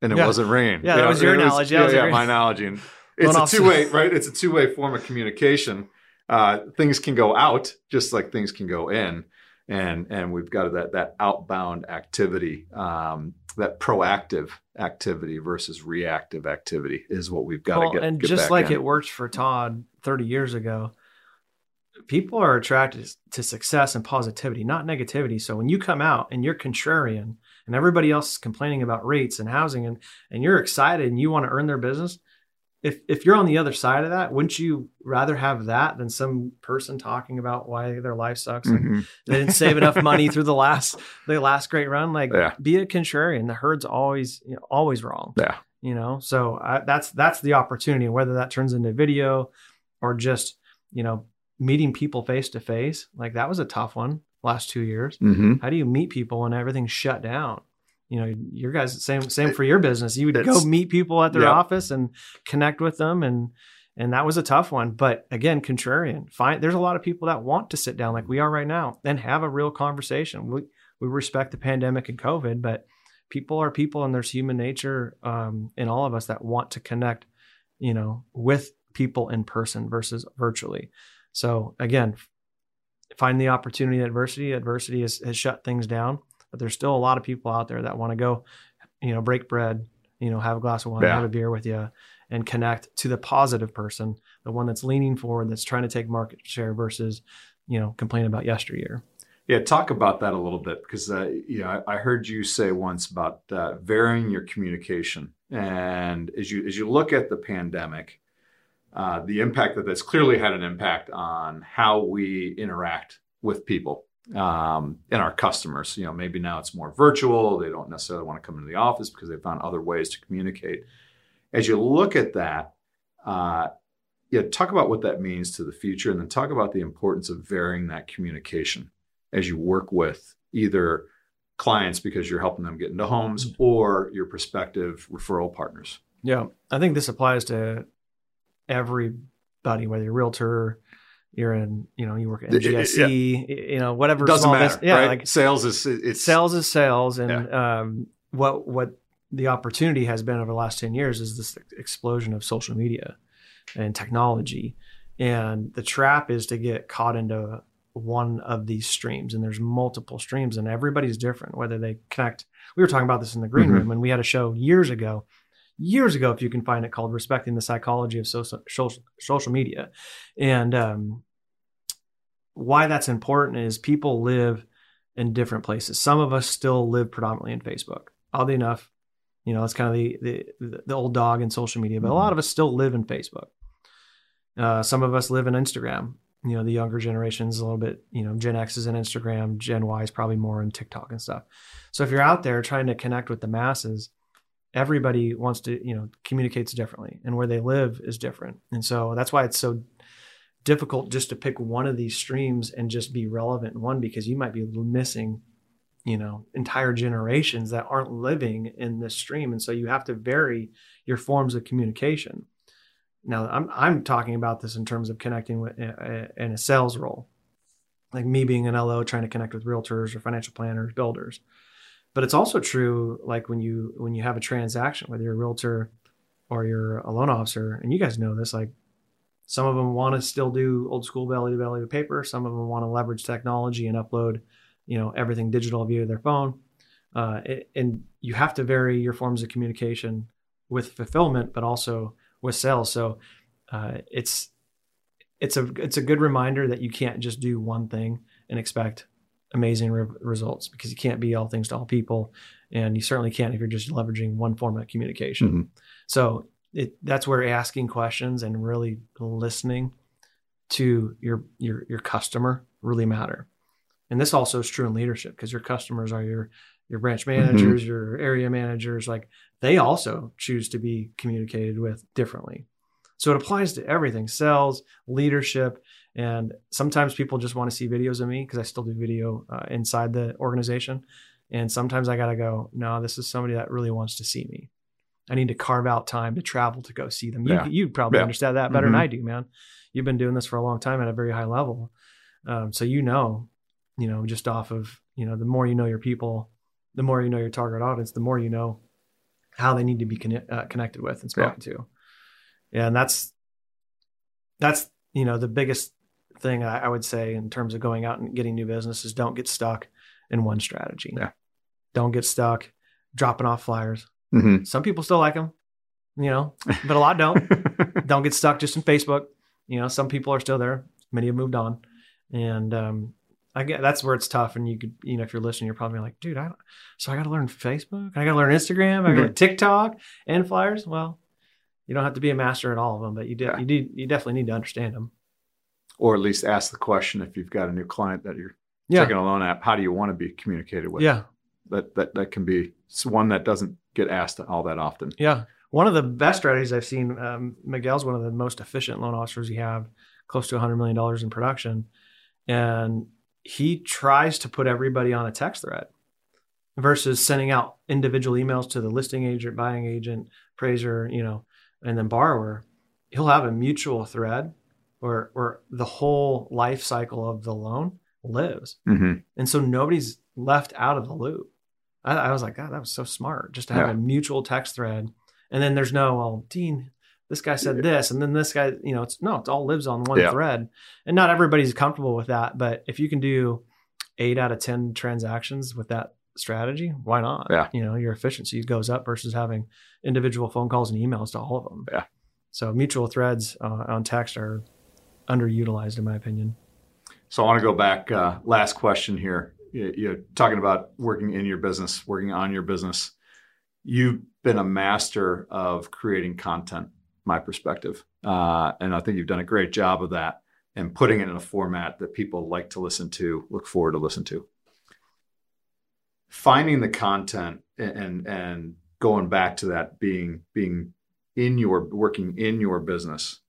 and it Yeah. wasn't ringing. Yeah, that was your analogy. Yeah, was yeah, your- my analogy. And it's a two way, right? It's a two way form of communication. Uh, things can go out just like things can go in, and and we've got that that outbound activity, um, that proactive activity versus reactive activity is what we've got Well, to get. and get just like in. it worked for Todd 30 years ago, people are attracted to success and positivity, not negativity. So when you come out and you're contrarian and everybody else is complaining about rates and housing and, and you're excited and you want to earn their business, if, if you're on the other side of that, wouldn't you rather have that than some person talking about why their life sucks and Mhm. they didn't save enough money through the last the last great run? Like, Yeah. be a contrarian. The herd's always you know, always wrong Yeah. you know so I, that's that's the opportunity whether that turns into video or just you know meeting people face to face like that was a tough one last two years Mhm. how do you meet people when everything's shut down you know your guys same same for your business. You would It's- go meet people at their Yeah. office and connect with them and and that was a tough one. But again contrarian fine there's a lot of people that want to sit down like we are right now and have a real conversation. We we respect the pandemic and covid but people are people and there's human nature um, in all of us that want to connect you know with people in person versus virtually. So again find the opportunity. Adversity adversity has, has shut things down but there's still a lot of people out there that want to go you know break bread you know have a glass of wine Yeah. have a beer with you and connect to the positive person the one that's leaning forward that's trying to take market share versus you know complain about yesteryear. Yeah, talk about that a little bit because uh, you know I, I heard you say once about uh, varying your communication, and as you as you look at the pandemic, uh, the impact that that's clearly had an impact on how we interact with people um, and our customers. You know, maybe now it's more virtual; they don't necessarily want to come into the office because they found other ways to communicate. As you look at that. Uh, yeah, talk about what that means to the future, and then talk about the importance of varying that communication as you work with either clients because you're helping them get into homes or your prospective referral partners. Yeah, I think this applies to everybody, whether you're a realtor, you're in, you know, you work at MGIC, you know, whatever. Doesn't small matter. business- yeah, right? like sales is it's sales is sales, and um, what what the opportunity has been over the last ten years is this explosion of social media and technology, and the trap is to get caught into one of these streams, and there's multiple streams, and everybody's different. Whether they connect, we were talking about this in the green Mhm. room, and we had a show years ago, years ago, if you can find it, called "Respecting the Psychology of Social Social, Media," and um, why that's important is people live in different places. Some of us still live predominantly in Facebook. Oddly enough, you know, it's kind of the the, the old dog in social media, but a lot of us still live in Facebook. Uh, some of us live in Instagram. You know, the younger generations a little bit. You know, Gen X is in Instagram. Gen Y is probably more in TikTok and stuff. So if you're out there trying to connect with the masses, everybody wants to you know communicates differently, and where they live is different. And so that's why it's so difficult just to pick one of these streams and just be relevant in one because you might be missing you know entire generations that aren't living in this stream. And so you have to vary your forms of communication. Now i'm i'm talking about this in terms of connecting with uh, uh, in a sales role like me being an lo trying to connect with realtors or financial planners builders but it's also true like when you when you have a transaction whether you're a realtor or you're a loan officer and you guys know this like some of them want to still do old school belly to belly to paper. Some of them want to leverage technology and upload, you know, everything digital via their phone. Uh, and you have to vary your forms of communication with fulfillment, but also with sales. So uh, it's it's a it's a good reminder that you can't just do one thing and expect amazing re- results because you can't be all things to all people, and you certainly can't if you're just leveraging one form of communication. Mm-hmm. So it, that's where asking questions and really listening to your your your customer really matter. And this also is true in leadership because your customers are your your branch mm-hmm. managers, mm-hmm. your area managers, like they also choose to be communicated with differently. So it applies to everything, sales, leadership, and sometimes people just want to see videos of me because I still do video uh, inside the organization. And sometimes I got to go, no, this is somebody that really wants to see me. I need to carve out time to travel to go see them. You yeah. you probably yeah. understand that better mm-hmm. than I do, man. You've been doing this for a long time at a very high level, um, so you know, you know, just off of you know, the more you know your people, the more you know your target audience, the more you know how they need to be uh, connected with and spoken yeah. to. Yeah, and that's that's you know the biggest thing I, I would say in terms of going out and getting new business is don't get stuck in one strategy. Yeah, don't get stuck dropping off flyers Mm-hmm. Some people still like them, you know, but a lot don't. don't get stuck just in Facebook. You know, some people are still there. Many have moved on, and um, I get that's where it's tough. And you could, you know, if you're listening, you're probably like, dude, I don't, so I got to learn Facebook. I got to learn Instagram. I got to TikTok and flyers. Well, you don't have to be a master at all of them, but you do. Yeah. You do. You definitely need to understand them, or at least ask the question if you've got a new client that you're yeah. checking a loan app. How do you want to be communicated with? Yeah, that that that can be one that doesn't get asked all that often. Yeah. One of the best strategies I've seen, um, Miguel's one of the most efficient loan officers we have, close to $100 million in production. And he tries to put everybody on a text thread versus sending out individual emails to the listing agent, buying agent, appraiser, you know, and then borrower. He'll have a mutual thread where, where the whole life cycle of the loan lives. Mm-hmm. And so nobody's left out of the loop. I, I was like, God, that was so smart just to have yeah. a mutual text thread. And then there's no, well, Dean, this guy said this, and then this guy, you know, it's no, it all lives on one yeah. thread. And not everybody's comfortable with that. But if you can do eight out of 10 transactions with that strategy, why not? Yeah. You know, your efficiency goes up versus having individual phone calls and emails to all of them. Yeah. So mutual threads uh, on text are underutilized, in my opinion. So I want to go back. Uh, last question here you're talking about working in your business, working on your business. You've been a master of creating content, my perspective, uh, and I think you've done a great job of that and putting it in a format that people like to listen to, look forward to listen to. Finding the content and and going back to that being being in your working in your business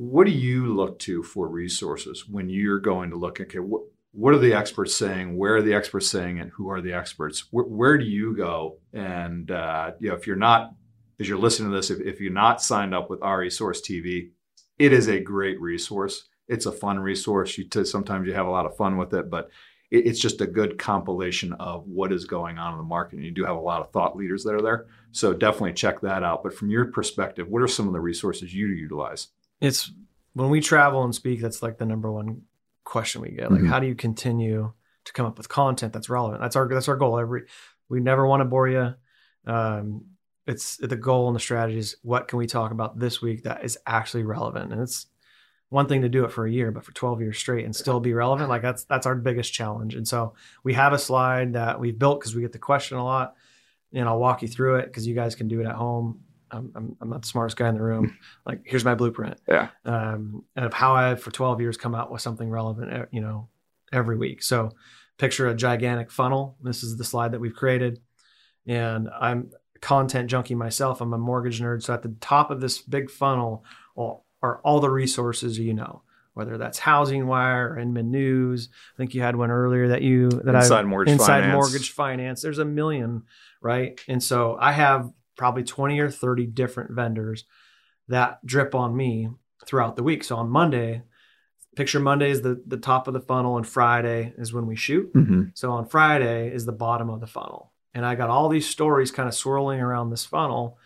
what do you look to for resources when you're going to look okay what, what are the experts saying? Where are the experts saying it? Who are the experts? Where, where do you go? And uh, you know, if you're not, as you're listening to this, if, if you're not signed up with RE Source TV, it is a great resource. It's a fun resource. You t- sometimes you have a lot of fun with it, but it, it's just a good compilation of what is going on in the market. And you do have a lot of thought leaders that are there, so definitely check that out. But from your perspective, what are some of the resources you utilize? It's when we travel and speak. That's like the number one question we get. Like, mm-hmm. how do you continue to come up with content that's relevant? That's our that's our goal. Every we never want to bore you. Um, it's the goal and the strategy is what can we talk about this week that is actually relevant, and it's one thing to do it for a year, but for 12 years straight and still be relevant, like that's that's our biggest challenge. And so we have a slide that we've built because we get the question a lot, and I'll walk you through it because you guys can do it at home. I'm, I'm, I'm not the smartest guy in the room. Like, here's my blueprint. Yeah. Um, and of how I, for 12 years, come out with something relevant, you know, every week. So picture a gigantic funnel. This is the slide that we've created. And I'm content junkie myself. I'm a mortgage nerd. So at the top of this big funnel are all the resources you know whether that's Housing Wire or Inman News. I think you had one earlier that you that inside I mortgage inside finance. mortgage finance. There's a million, right? And so I have probably 20 or 30 different vendors that drip on me throughout the week. So on Monday, picture Monday is the, the top of the funnel and Friday is when we shoot. Mm-hmm. So on Friday is the bottom of the funnel. And I got all these stories kind of swirling around this funnel.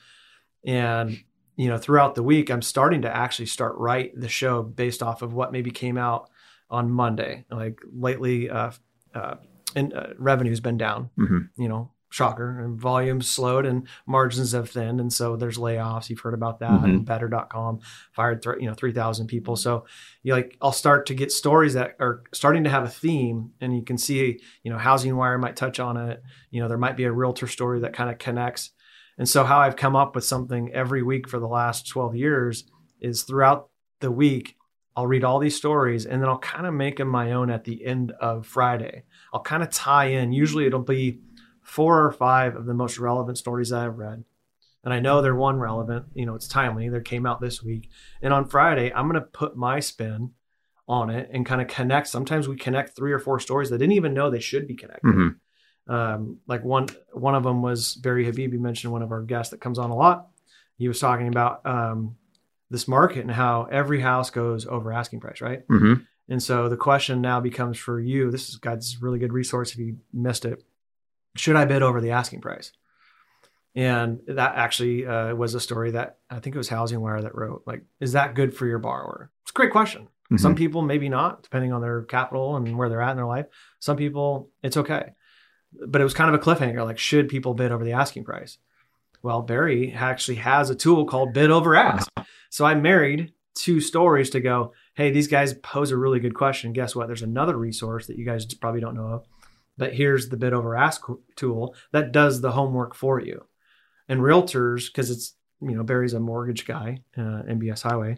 And you know, throughout the week, I'm starting to actually start write the show based off of what maybe came out on Monday. Like lately, uh, uh, and uh, revenue's been down. Mm-hmm. You know, shocker, and volumes slowed and margins have thinned, and so there's layoffs. You've heard about that. Mhm. Better.com fired, th- you know, three thousand people. So you like, I'll start to get stories that are starting to have a theme, and you can see, you know, Housing Wire might touch on it. You know, there might be a realtor story that kind of connects and so, how I've come up with something every week for the last 12 years is throughout the week, I'll read all these stories and then I'll kind of make them my own at the end of Friday. I'll kind of tie in. Usually, it'll be four or five of the most relevant stories that I've read. And I know they're one relevant, you know, it's timely. They came out this week. And on Friday, I'm going to put my spin on it and kind of connect. Sometimes we connect three or four stories that didn't even know they should be connected. Mm-hmm. Um, like one one of them was Barry Habib. Habibi mentioned one of our guests that comes on a lot. He was talking about um, this market and how every house goes over asking price, right? Mm-hmm. And so the question now becomes for you. This is God's really good resource if you missed it. Should I bid over the asking price? And that actually uh, was a story that I think it was Housing Wire that wrote. Like, is that good for your borrower? It's a great question. Mm-hmm. Some people maybe not, depending on their capital and where they're at in their life. Some people it's okay but it was kind of a cliffhanger like should people bid over the asking price well barry actually has a tool called bid over ask so i married two stories to go hey these guys pose a really good question guess what there's another resource that you guys probably don't know of but here's the bid over ask tool that does the homework for you and realtors because it's you know barry's a mortgage guy uh, mbs highway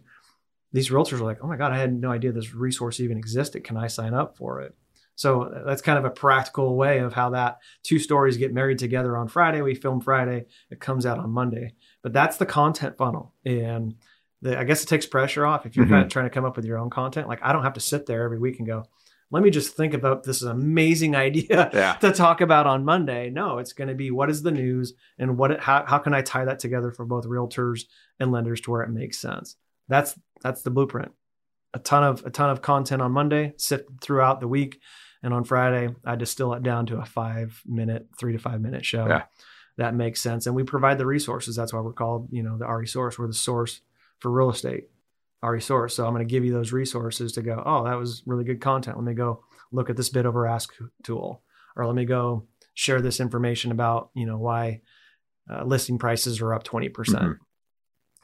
these realtors are like oh my god i had no idea this resource even existed can i sign up for it so that's kind of a practical way of how that two stories get married together on Friday. We film Friday, it comes out on Monday. But that's the content funnel. And the, I guess it takes pressure off if you're Mhm. kind of trying to come up with your own content. Like I don't have to sit there every week and go, let me just think about this amazing idea Yeah. to talk about on Monday. No, it's going to be what is the news and what it, how, how can I tie that together for both realtors and lenders to where it makes sense. That's that's the blueprint. A ton of a ton of content on Monday, sit throughout the week, and on Friday I distill it down to a five minute, three to five minute show. Yeah. That makes sense, and we provide the resources. That's why we're called, you know, the RE source. We're the source for real estate, RE source. So I'm going to give you those resources to go. Oh, that was really good content. Let me go look at this bid over ask tool, or let me go share this information about you know why uh, listing prices are up 20%. percent Mhm.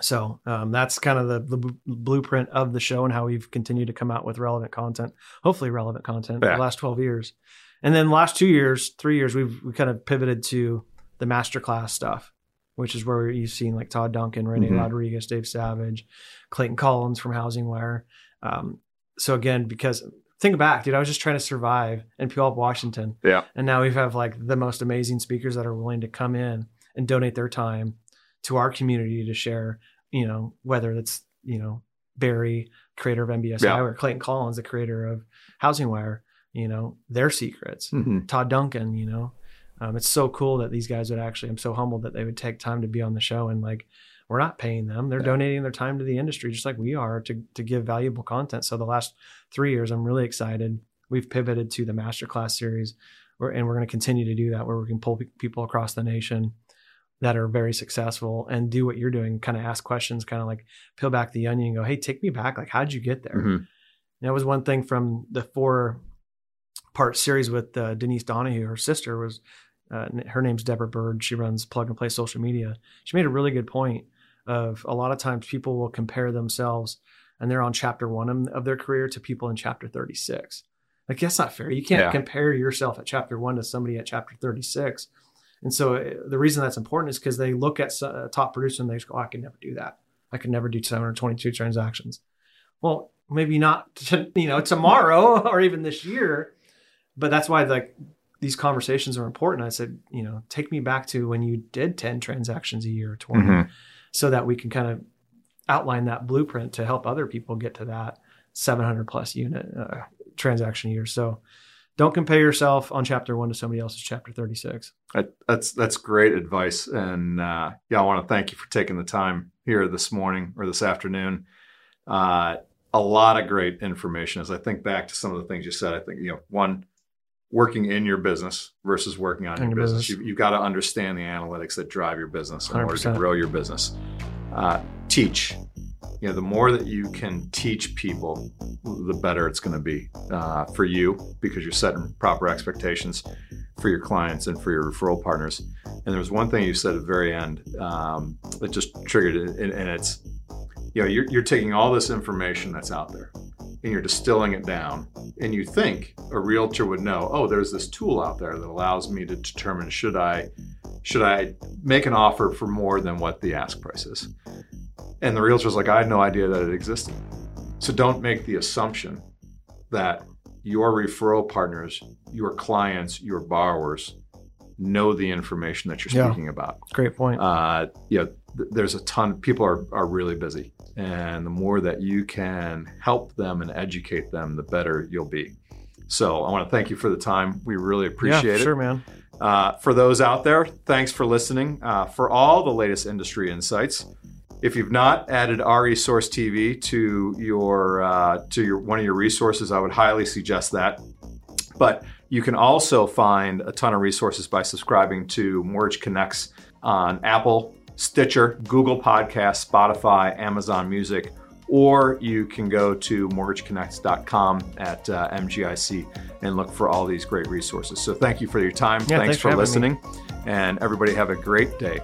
So um, that's kind of the, the bl- blueprint of the show and how we've continued to come out with relevant content, hopefully relevant content Yeah. the last 12 years. And then last two years, three years, we've we kind of pivoted to the masterclass stuff, which is where you've seen like Todd Duncan, Renee Mhm. Rodriguez, Dave Savage, Clayton Collins from Housing Wire. Um, so again, because think back, dude, I was just trying to survive in Puyallup, Washington. Yeah. And now we have like the most amazing speakers that are willing to come in and donate their time to our community to share, you know, whether it's, you know, Barry, creator of MBSI, Yeah. or Clayton Collins, the creator of Housing Wire, you know, their secrets. Mhm. Todd Duncan, you know, um, it's so cool that these guys would actually, I'm so humbled that they would take time to be on the show and like, we're not paying them. They're Yeah. donating their time to the industry, just like we are to, to give valuable content. So the last three years, I'm really excited. We've pivoted to the masterclass series and we're going to continue to do that where we can pull pe- people across the nation that are very successful and do what you're doing, kind of ask questions, kind of like peel back the onion and go, Hey, take me back. Like, how'd you get there? Mhm. That was one thing from the four part series with uh, Denise Donahue. Her sister was, uh, her name's Deborah Bird. She runs Plug and Play Social Media. She made a really good point of a lot of times people will compare themselves and they're on chapter one of- their career to people in chapter 36. Like, that's not fair. You can't Yeah. compare yourself at chapter one to somebody at chapter 36 And so uh, the reason that's important is because they look at a top producer and they just go, oh, I can never do that. I can never do 722 transactions. Well, maybe not, to, you know, tomorrow or even this year, but that's why like these conversations are important. I said, you know, take me back to when you did 10 transactions a year, or 20, mm-hmm. so that we can kind of outline that blueprint to help other people get to that 700 plus unit uh, transaction a year. So don't compare yourself on chapter one to somebody else's chapter 36. That's that's great advice, and uh, yeah, I want to thank you for taking the time here this morning or this afternoon. Uh, a lot of great information. As I think back to some of the things you said, I think you know one working in your business versus working on your, your, business. business. You, have got to understand the analytics that drive your business in 100%. order to grow your business. Uh, teach you know the more that you can teach people the better it's going to be uh, for you because you're setting proper expectations for your clients and for your referral partners and there was one thing you said at the very end um, that just triggered it and, and it's you know you're, you're taking all this information that's out there and you're distilling it down and you think a realtor would know oh there's this tool out there that allows me to determine should i should i make an offer for more than what the ask price is and the realtor's like, I had no idea that it existed. So don't make the assumption that your referral partners, your clients, your borrowers know the information that you're speaking yeah. about. Great point. Uh, there's a ton. People are are really busy, and the more that you can help them and educate them, the better you'll be. So I want to thank you for the time. We really appreciate yeah, it. Sure, man. Uh, for those out there, thanks for listening. Uh, for all the latest industry insights, if you've not added RE Source TV to your uh, to your one of your resources, I would highly suggest that. But you can also find a ton of resources by subscribing to Mortgage Connects on Apple, Stitcher, Google Podcasts, Spotify, Amazon Music, or you can go to mortgageconnects.com at uh, MGIC and look for all these great resources. So thank you for your time. Yeah, thanks, thanks, for, for listening. Me. And everybody have a great day.